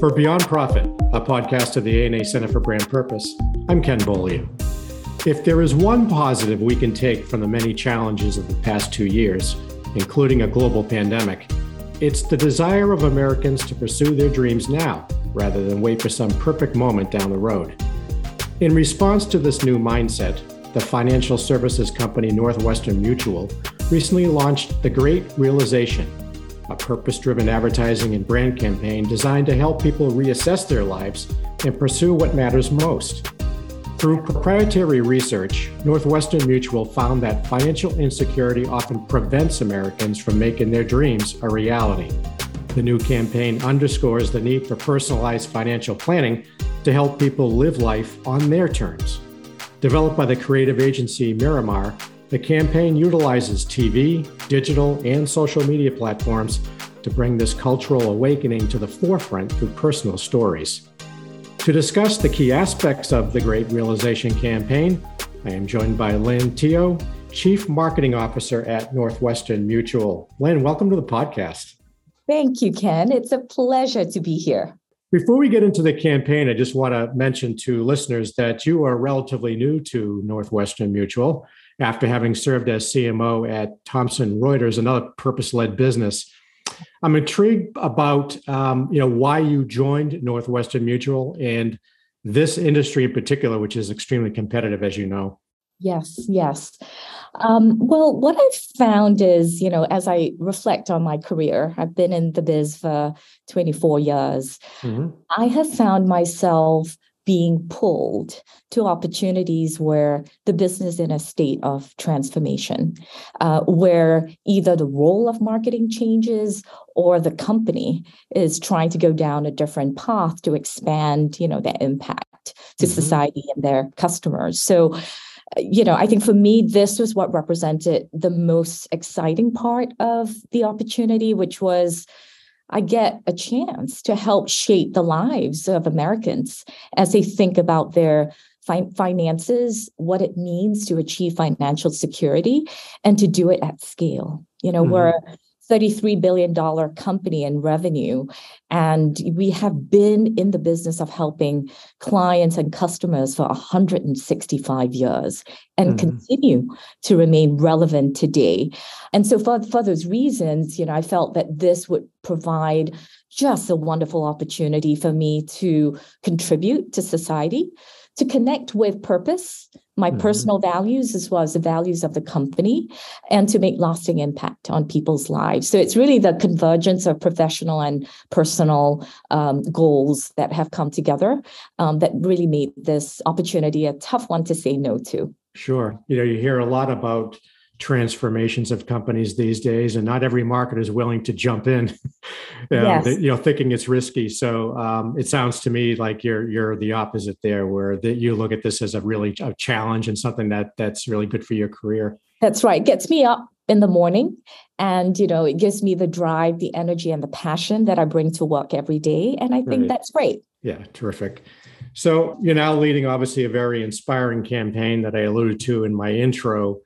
For Beyond Profit, a podcast of the ANA Center for Brand Purpose, I'm Ken Beaulieu. If there is one positive we can take from the many challenges of the past two years, including a global pandemic, it's the desire of Americans to pursue their dreams now rather than wait for some perfect moment down the road. In response to this new mindset, the financial services company Northwestern Mutual recently launched The Great Realization a purpose driven advertising and brand campaign designed to help people reassess their lives and pursue what matters most. Through proprietary research, Northwestern Mutual found that financial insecurity often prevents Americans from making their dreams a reality. The new campaign underscores the need for personalized financial planning to help people live life on their terms. Developed by the creative agency Mirimar, the campaign utilizes TV, digital, and social media platforms to bring this cultural awakening to the forefront through personal stories. To discuss the key aspects of the Great Realization campaign, I am joined by Lynn Teo, Chief Marketing Officer at Northwestern Mutual. Lynn, welcome to the podcast. Thank you, Ken. It's a pleasure to be here. Before we get into the campaign, I just want to mention to listeners that you are relatively new to Northwestern Mutual after having served as CMO at Thomson Reuters, another purpose-led business. I'm intrigued about um, you know why you joined Northwestern Mutual and this industry in particular, which is extremely competitive, as you know. Yes, yes. Um, well, what I've found is, you know, as I reflect on my career, I've been in the biz for 24 years. Mm-hmm. I have found myself being pulled to opportunities where the business is in a state of transformation, uh, where either the role of marketing changes or the company is trying to go down a different path to expand, you know, their impact to mm-hmm. society and their customers. So, you know, I think for me, this was what represented the most exciting part of the opportunity, which was I get a chance to help shape the lives of Americans as they think about their fi- finances, what it means to achieve financial security, and to do it at scale. You know, mm-hmm. we're $33 billion company in revenue. And we have been in the business of helping clients and customers for 165 years and mm. continue to remain relevant today. And so for, for those reasons, you know, I felt that this would provide just a wonderful opportunity for me to contribute to society, to connect with purpose, my mm-hmm. personal values as well as the values of the company, and to make lasting impact on people's lives. So it's really the convergence of professional and personal um, goals that have come together um, that really made this opportunity a tough one to say no to. Sure. You know, you hear a lot about transformations of companies these days and not every market is willing to jump in yes. you know thinking it's risky. So um, it sounds to me like you're you're the opposite there where that you look at this as a really a challenge and something that that's really good for your career. That's right. Gets me up in the morning and you know it gives me the drive the energy and the passion that i bring to work every day and i think right. that's great. Yeah terrific. So you're now leading obviously a very inspiring campaign that i alluded to in my intro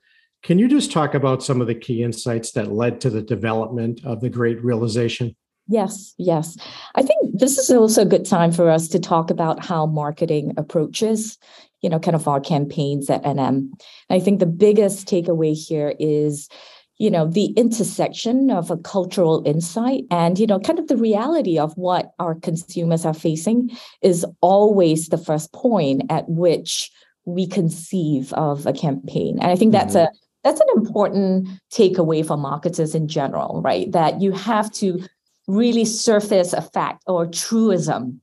can you just talk about some of the key insights that led to the development of the great realization? Yes, yes. I think this is also a good time for us to talk about how marketing approaches, you know, kind of our campaigns at NM. I think the biggest takeaway here is you know the intersection of a cultural insight and you know kind of the reality of what our consumers are facing is always the first point at which we conceive of a campaign and i think that's mm-hmm. a that's an important takeaway for marketers in general, right? That you have to really surface a fact or truism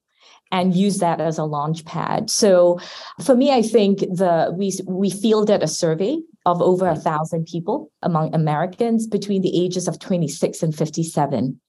and use that as a launch pad. So for me, I think the we we fielded a survey of over a thousand people among Americans between the ages of 26 and 57.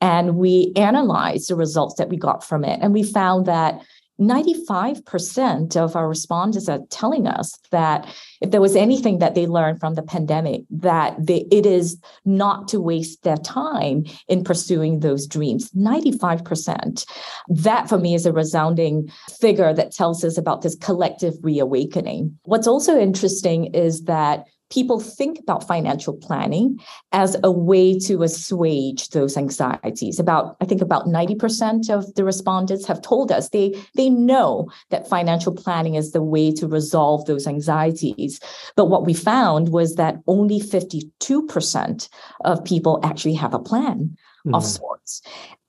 And we analyzed the results that we got from it. And we found that 95% of our respondents are telling us that if there was anything that they learned from the pandemic, that they, it is not to waste their time in pursuing those dreams. 95%. That for me is a resounding figure that tells us about this collective reawakening. What's also interesting is that people think about financial planning as a way to assuage those anxieties. About, I think about 90% of the respondents have told us they, they know that financial planning is the way to resolve those anxieties. But what we found was that only 52% of people actually have a plan mm. of sorts.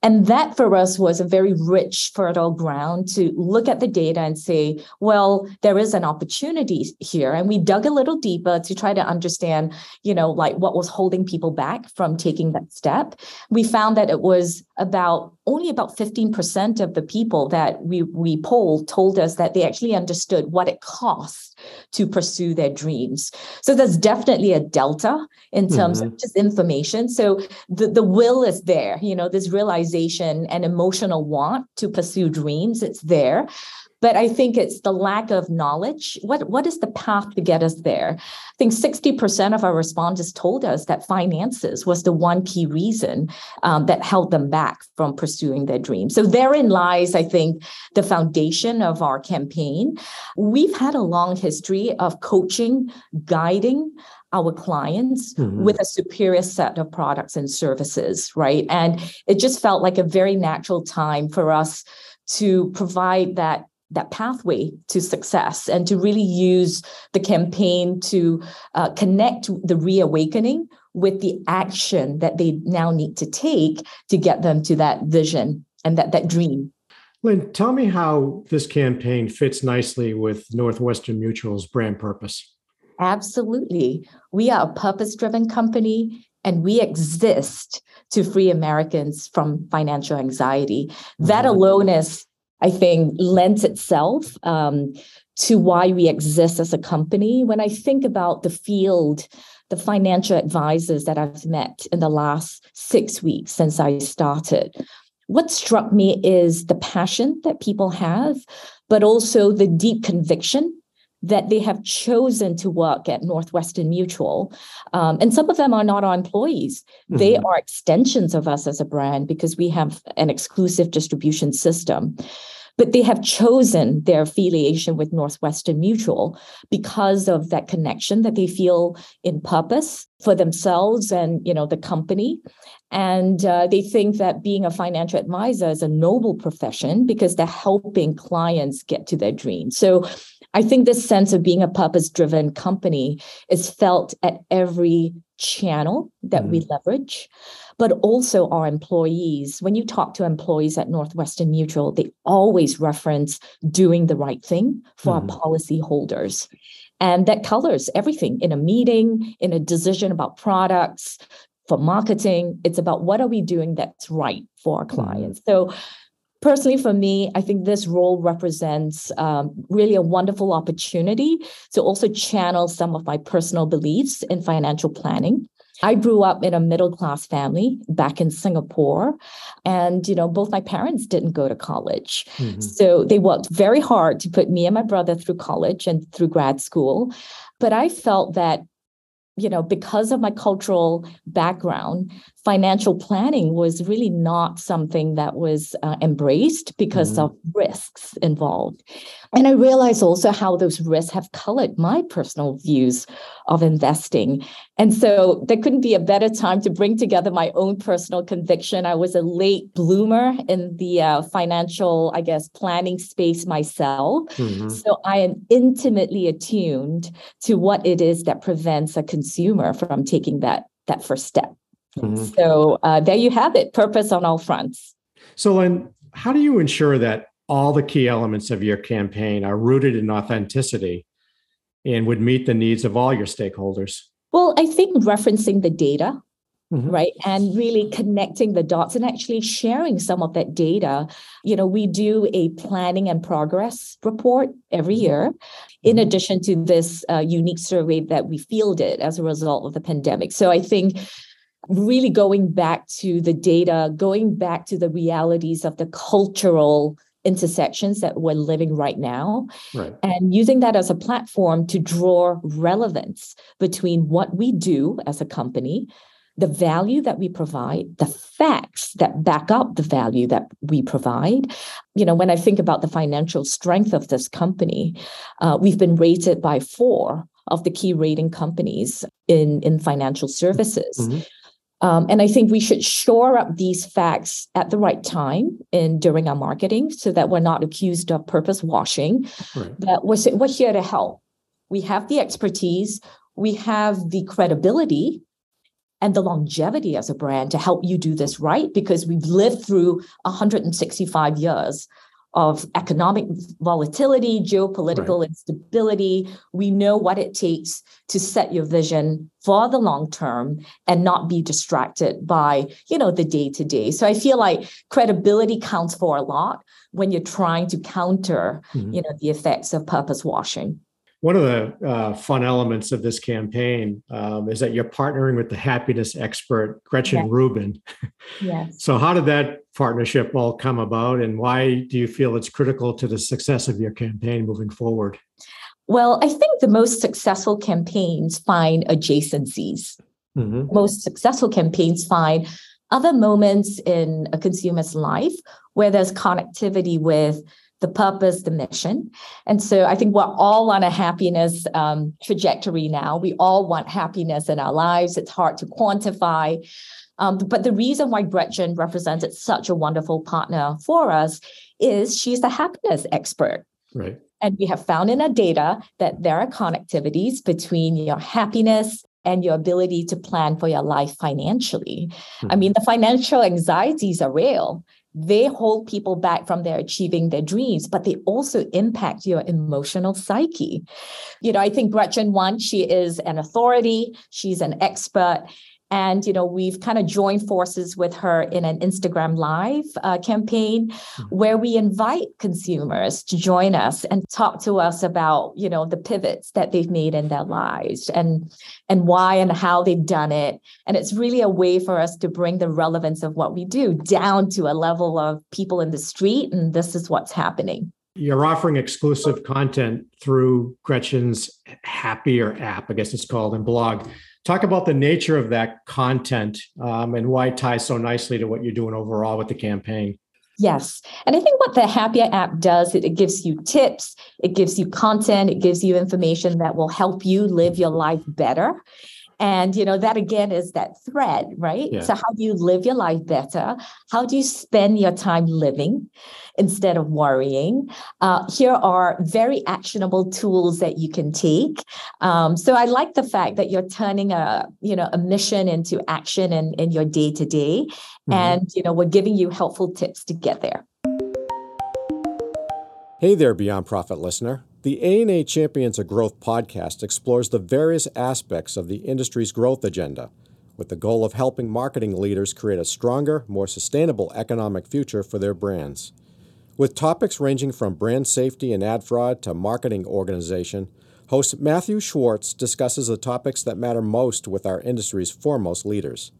And that for us was a very rich, fertile ground to look at the data and say, well, there is an opportunity here. And we dug a little deeper to try to understand, you know, like what was holding people back from taking that step. We found that it was about only about 15% of the people that we, we polled told us that they actually understood what it costs to pursue their dreams. So there's definitely a delta in terms mm-hmm. of just information. So the, the will is there, you know, this realization and emotional want to pursue dreams, it's there but I think it's the lack of knowledge. What, what is the path to get us there? I think 60% of our respondents told us that finances was the one key reason um, that held them back from pursuing their dreams. So therein lies, I think, the foundation of our campaign. We've had a long history of coaching, guiding, our clients mm-hmm. with a superior set of products and services, right? And it just felt like a very natural time for us to provide that that pathway to success and to really use the campaign to uh, connect the reawakening with the action that they now need to take to get them to that vision and that that dream lynn tell me how this campaign fits nicely with northwestern mutual's brand purpose absolutely we are a purpose driven company and we exist to free americans from financial anxiety that mm-hmm. alone is I think lends itself um, to why we exist as a company. When I think about the field, the financial advisors that I've met in the last six weeks since I started, what struck me is the passion that people have, but also the deep conviction that they have chosen to work at Northwestern Mutual. Um, and some of them are not our employees. Mm-hmm. They are extensions of us as a brand because we have an exclusive distribution system. But they have chosen their affiliation with Northwestern Mutual because of that connection that they feel in purpose for themselves and you know the company. And uh, they think that being a financial advisor is a noble profession because they're helping clients get to their dreams. So I think this sense of being a purpose driven company is felt at every channel that mm-hmm. we leverage, but also our employees. When you talk to employees at Northwestern Mutual, they always reference doing the right thing for mm-hmm. our policyholders. And that colors everything in a meeting, in a decision about products, for marketing. It's about what are we doing that's right for our mm-hmm. clients. Mm-hmm. So personally for me i think this role represents um, really a wonderful opportunity to also channel some of my personal beliefs in financial planning I grew up in a middle class family back in Singapore. And, you know, both my parents didn't go to college. Mm-hmm. So they worked very hard to put me and my brother through college and through grad school. But I felt that you know, because of my cultural background, financial planning was really not something that was uh, embraced because mm-hmm. of risks involved. And I realized also how those risks have colored my personal views of investing. And so there couldn't be a better time to bring together my own personal conviction. I was a late bloomer in the uh, financial, I guess, planning space myself. Mm-hmm. So I am intimately attuned to what it is that prevents a consumer from taking that, that first step. Mm-hmm. So uh, there you have it purpose on all fronts. So, Lynn, how do you ensure that all the key elements of your campaign are rooted in authenticity and would meet the needs of all your stakeholders? Well, I think referencing the data, mm-hmm. right, and really connecting the dots and actually sharing some of that data. You know, we do a planning and progress report every mm-hmm. year, in mm-hmm. addition to this uh, unique survey that we fielded as a result of the pandemic. So I think really going back to the data, going back to the realities of the cultural intersections that we're living right now right. and using that as a platform to draw relevance between what we do as a company the value that we provide the facts that back up the value that we provide you know when i think about the financial strength of this company uh, we've been rated by four of the key rating companies in, in financial services. Mm-hmm. Um, and I think we should shore up these facts at the right time in during our marketing so that we're not accused of purpose washing. Right. That we're, we're here to help. We have the expertise, we have the credibility and the longevity as a brand to help you do this right because we've lived through 165 years of economic volatility, geopolitical right. instability. We know what it takes to set your vision for the long term and not be distracted by, you know, the day to day. So I feel like credibility counts for a lot when you're trying to counter, mm-hmm. you know, the effects of purpose washing. One of the uh, fun elements of this campaign um, is that you're partnering with the happiness expert Gretchen yes. Rubin. Yes. so, how did that partnership all come about, and why do you feel it's critical to the success of your campaign moving forward? Well, I think the most successful campaigns find adjacencies. Mm-hmm. Most successful campaigns find other moments in a consumer's life where there's connectivity with the purpose, the mission. And so I think we're all on a happiness um, trajectory now. We all want happiness in our lives. It's hard to quantify. Um, but the reason why Gretchen represented such a wonderful partner for us is she's the happiness expert. Right. And we have found in our data that there are connectivities between your happiness and your ability to plan for your life financially. Mm-hmm. I mean, the financial anxieties are real they hold people back from their achieving their dreams, but they also impact your emotional psyche. You know, I think Gretchen, one, she is an authority, she's an expert, and, you know, we've kind of joined forces with her in an Instagram Live uh, campaign mm-hmm. where we invite consumers to join us and talk to us about, you know, the pivots that they've made in their lives and and why and how they've done it. And it's really a way for us to bring the relevance of what we do down to a level of people in the street. And this is what's happening you're offering exclusive content through Gretchen's Happier app, I guess it's called, and blog. Talk about the nature of that content um, and why it ties so nicely to what you're doing overall with the campaign. Yes. And I think what the Happier app does, it, it, gives you tips, it gives you content, it gives you information that will help you live your life better. And, you know, that again is that thread, right? Yeah. So, how do you live your life better? How do you spend your time living instead of worrying? Uh, here are very actionable tools that you can take. Um, so, I like the fact that you're turning a, you know, a mission into action in, in your day to day. And, you know, we're giving you helpful tips to get there. Hey there, Beyond Profit listener. The ANA Champions of Growth podcast explores the various aspects of the industry's growth agenda with the goal of helping marketing leaders create a stronger, more sustainable economic future for their brands. With topics ranging from brand safety and ad fraud to marketing organization, host Matthew Schwartz discusses the topics that matter most with our industry's foremost leaders.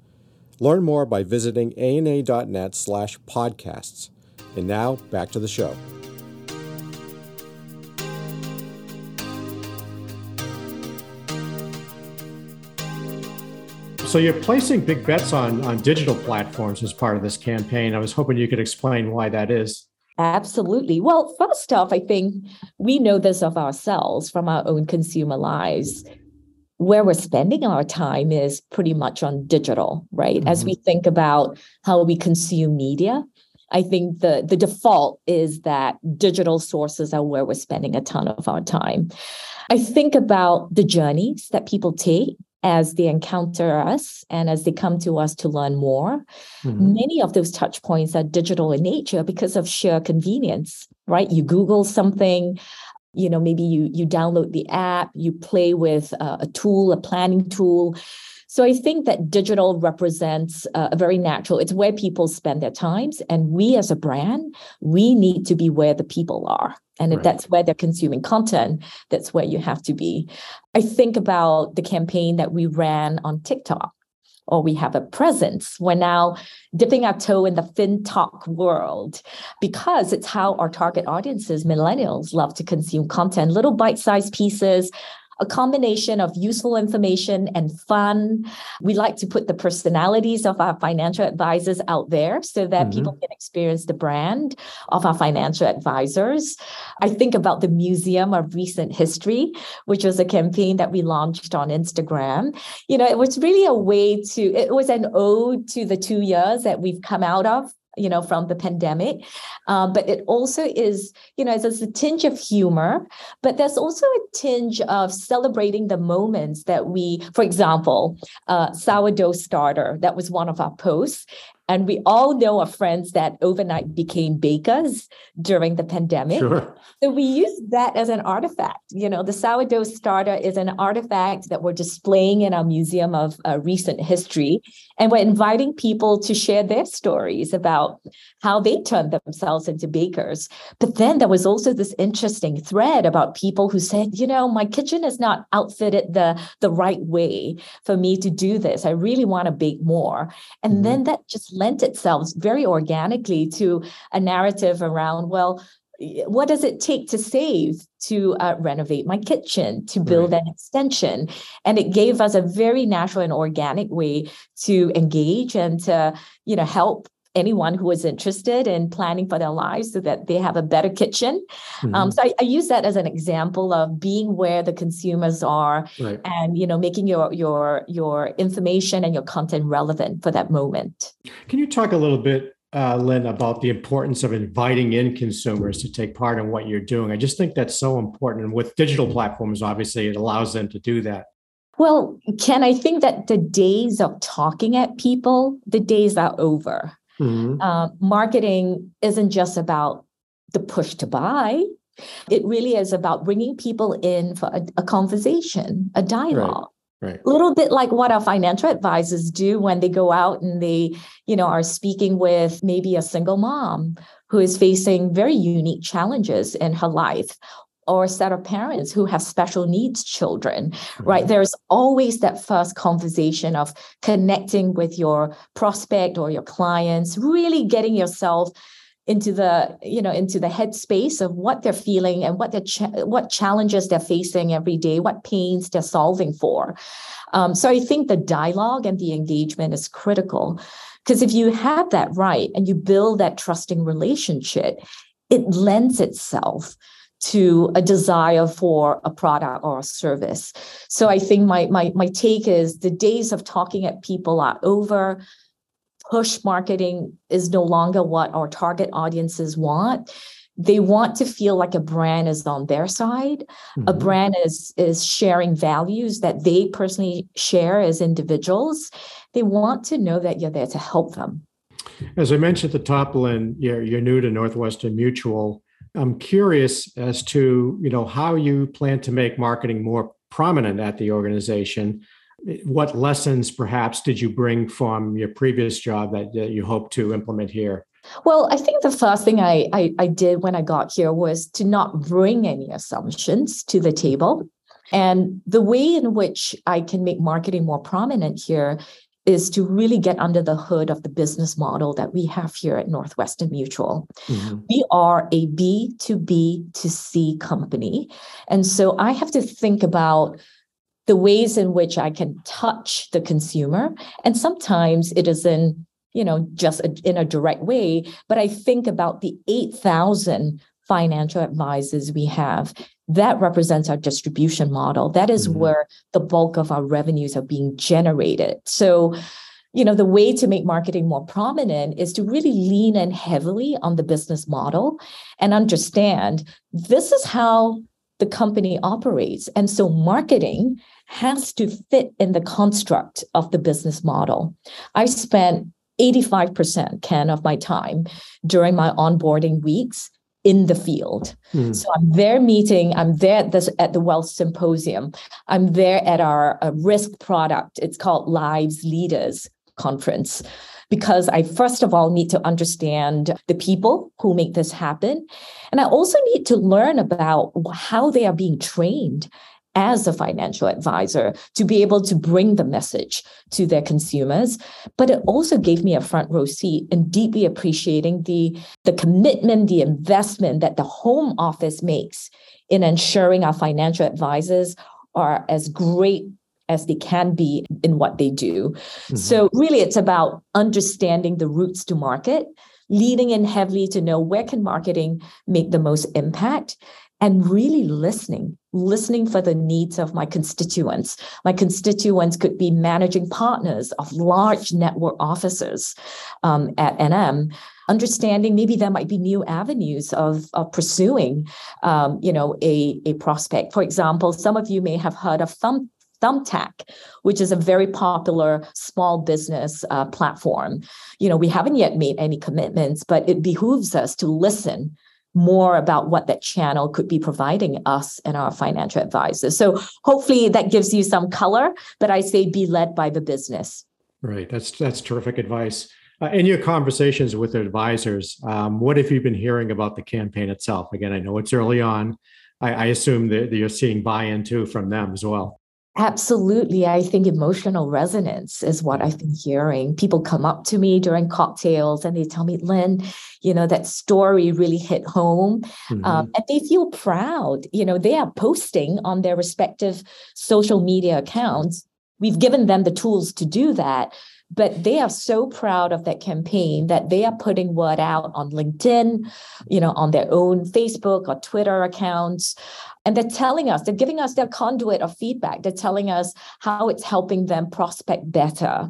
Learn more by visiting ana.net slash podcasts. And now, back to the show. So you're placing big bets on on digital platforms as part of this campaign. I was hoping you could explain why that is. Absolutely. Well, first off, I think we know this of ourselves from our own consumer lives. Where we're spending our time is pretty much on digital, right? Mm-hmm. As we think about how we consume media, I think the, the default is that digital sources are where we're spending a ton of our time. I think about the journeys that people take as they encounter us and as they come to us to learn more. Mm-hmm. Many of those touch points are digital in nature because of sheer convenience, right? You Google something, you know, maybe you you download the app, you play with a, a tool, a planning tool. So I think that digital represents uh, a very natural, it's where people spend their times. And we as a brand, we need to be where the people are. And right. if that's where they're consuming content, that's where you have to be. I think about the campaign that we ran on TikTok or we have a presence. We're now dipping our toe in the FinTok world because it's how our target audiences, millennials, love to consume content, little bite sized pieces a combination of useful information and fun. We like to put the personalities of our financial advisors out there so that mm-hmm. people can experience the brand of our financial advisors. I think about the Museum of Recent History, which was a campaign that we launched on Instagram. You know, it was really a way to, it was an ode to the two years that we've come out of you know, from the pandemic. Uh, but it also is, you know, there's a tinge of humor, but there's also a tinge of celebrating the moments that we, for example, uh, sourdough starter, that was one of our posts. And we all know of friends that overnight became bakers during the pandemic. Sure. So we use that as an artifact. You know, the sourdough starter is an artifact that we're displaying in our Museum of uh, Recent History. And we're inviting people to share their stories about how they turned themselves into bakers. But then there was also this interesting thread about people who said, you know, my kitchen is not outfitted the, the right way for me to do this. I really want to bake more. And mm-hmm. then that just lent itself very organically to a narrative around, well, what does it take to save to uh, renovate my kitchen to build right. an extension and it gave us a very natural and organic way to engage and to you know help anyone who is interested in planning for their lives so that they have a better kitchen. Mm-hmm. Um, so I, I, use that as an example of being where the consumers are right. and you know making your your your information and your content relevant for that moment. Can you talk a little bit uh, Lynn, about the importance of inviting in consumers to take part in what you're doing. I just think that's so important. And with digital platforms, obviously, it allows them to do that. Well, Ken, I think that the days of talking at people, the days are over. Mm-hmm. Uh, marketing isn't just about the push to buy. It really is about bringing people in for a, a conversation, a dialogue. Right. A little bit like what our financial advisors do when they go out and they, you know, are speaking with maybe a single mom who is facing very unique challenges in her life or a set of parents who have special needs children, mm-hmm. right? There's always that first conversation of connecting with your prospect or your clients, really getting yourself into the you know into the headspace of what they're feeling and what the cha- what challenges they're facing every day what pains they're solving for um, so i think the dialogue and the engagement is critical because if you have that right and you build that trusting relationship it lends itself to a desire for a product or a service. So i think my my my take is the days of talking at people are over. Push marketing is no longer what our target audiences want. They want to feel like a brand is on their side. Mm-hmm. a brand is is sharing values that they personally share as individuals. They want to know that you're there to help them. As i mentioned at the top lynn you're, you're new to northwestern mutual i'm curious as to you know how you plan to make marketing more prominent at the organization what lessons perhaps did you bring from your previous job that, that you hope to implement here? Well, I think the first thing I, I, I did when I got here was to not bring any assumptions to the table. And the way in which I can make marketing more prominent here is to really get under the hood of the business model that we have here at Northwestern Mutual. Mm-hmm. We are a B2B to C company. And so I have to think about the ways in which I can touch the consumer. And sometimes it is in, you know, just a, in a direct way, but I think about the 8,000 financial advisors we have. That represents our distribution model. That is mm-hmm. where the bulk of our revenues are being generated. So, you know, the way to make marketing more prominent is to really lean in heavily on the business model and understand this is how the company operates. And so marketing has to fit in the construct of the business model. I spent 85% Ken of my time during my onboarding weeks in the field. Mm. So I'm there meeting, I'm there at, this, at the Wealth Symposium, I'm there at our risk product. It's called Lives Leaders Conference because I first of all need to understand the people who make this happen. And I also need to learn about how they are being trained as a financial advisor to be able to bring the message to their consumers. But it also gave me a front row seat in deeply appreciating the, the commitment, the investment that the home office makes in ensuring our financial advisors are as great as they can be in what they do. Mm-hmm. So, really, it's about understanding the routes to market, leading in heavily to know where can marketing make the most impact, and really listening, listening for the needs of my constituents. My constituents could be managing partners of large network offices um, at NM understanding maybe there might be new avenues of, of pursuing um, you know a, a prospect for example some of you may have heard of thumb Thumbtack, which is a very popular small business uh, platform. You know, we haven't yet made any commitments, but it behooves us to listen more about what that channel could be providing us and our financial advisors. So hopefully that gives you some color, but I say be led by the business. Right. That's that's terrific advice. Uh, in your conversations with advisors, um, what have you been hearing about the campaign itself? Again, I know it's early on. I, I assume that you're seeing buy-in too from them as well. Absolutely. I think emotional resonance is what I've been hearing. People come up to me during cocktails and they tell me, Lynn, you know, that story really hit home. Um, mm-hmm. Um, and they feel proud. You know, they are posting on their respective social media accounts. We've given them the tools to do that but they are so proud of that campaign that they are putting word out on linkedin you know on their own facebook or twitter accounts. And they're telling us they're giving us their conduit of feedback. They're telling us how it's helping them prospect better.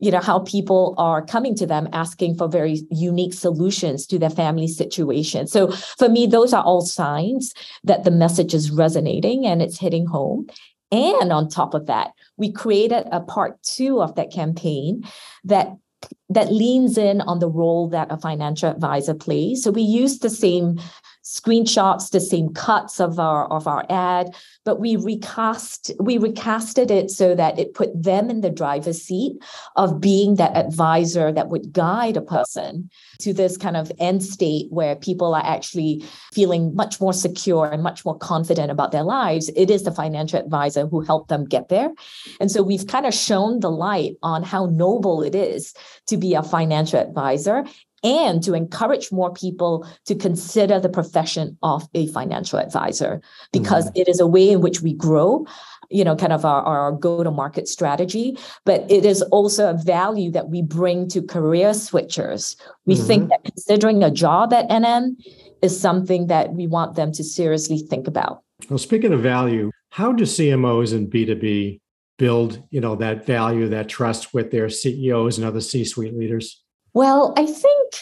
You know how people are coming to them asking for very unique solutions to their family situation. So for me those are all signs that the message is resonating and it's hitting home and on top of that, we created a part two of that campaign that that leans in on the role that a financial advisor plays. So we use the same screenshots, the same cuts of our of our ad, but we recast we recasted it so that it put them in the driver's seat of being that advisor that would guide a person to this kind of end state where people are actually feeling much more secure and much more confident about their lives. It is the financial advisor who helped them get there. And so we've kind of shown the light on how noble it is to be a financial advisor and to encourage more people to consider the profession of a financial advisor because mm-hmm. it is a way in which we grow you know kind of our, our go to market strategy but it is also a value that we bring to career switchers. We mm-hmm. think that considering a job at nm is something that we want them to seriously think about. Well speaking of value how do cmos and b2b build you know that value that trust with their ceos and other c-suite leaders? Well, I think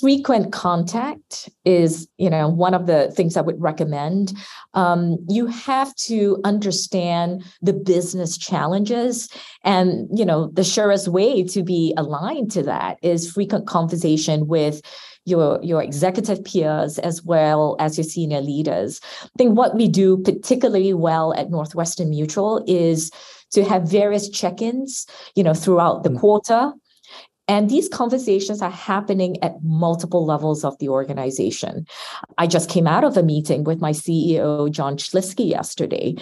frequent contact is you know one of the things i would recommend. Um, you have to understand the business challenges and you know the surest way to be aligned to that is frequent conversation with your your executive peers as well as your senior leaders. I think what we do particularly well at northwestern mutual is to have various check-ins you know throughout the mm. quarter and these conversations are happening at multiple levels of the organization. I just came out of a meeting with my CEO, John Schlifske, yesterday.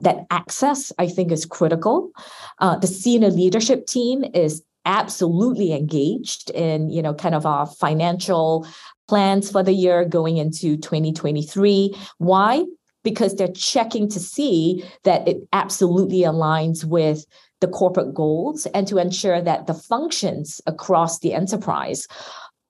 That access, I think, is critical. Uh, the senior leadership team is absolutely engaged in, you know, kind of our financial plans for the year going into 2023. Why? Because they're checking to see that it absolutely aligns with the corporate goals and to ensure that the functions across the enterprise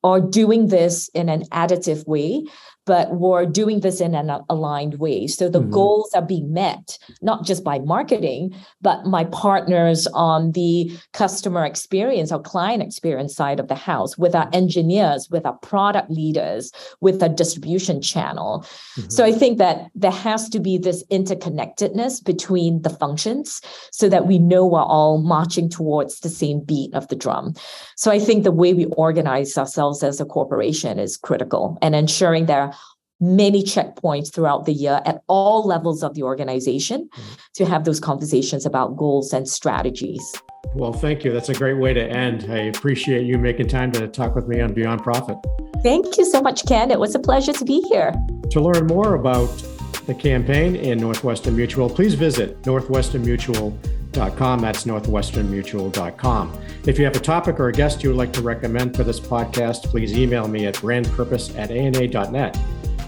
are doing this in an additive way but we're doing this in an aligned way. So the mm-hmm. goals are being met, not just by marketing, but my partners on the customer experience or client experience side of the house, with our engineers, with our product leaders, with our distribution channel. Mm-hmm. So I think that there has to be this interconnectedness between the functions so that we know we're all marching towards the same beat of the drum. So I think the way we organize ourselves as a corporation is critical and ensuring that many checkpoints throughout the year at all levels of the organization mm-hmm. to have those conversations about goals and strategies. Well, thank you. That's a great way to end. I appreciate you making time to talk with me on Beyond Profit. Thank you so much, Ken. It was a pleasure to be here. To learn more about the campaign in Northwestern Mutual, please visit northwesternmutual.com. That's northwesternmutual.com. If you have a topic or a guest you would like to recommend for this podcast, please email me at brandpurpose at ana.net.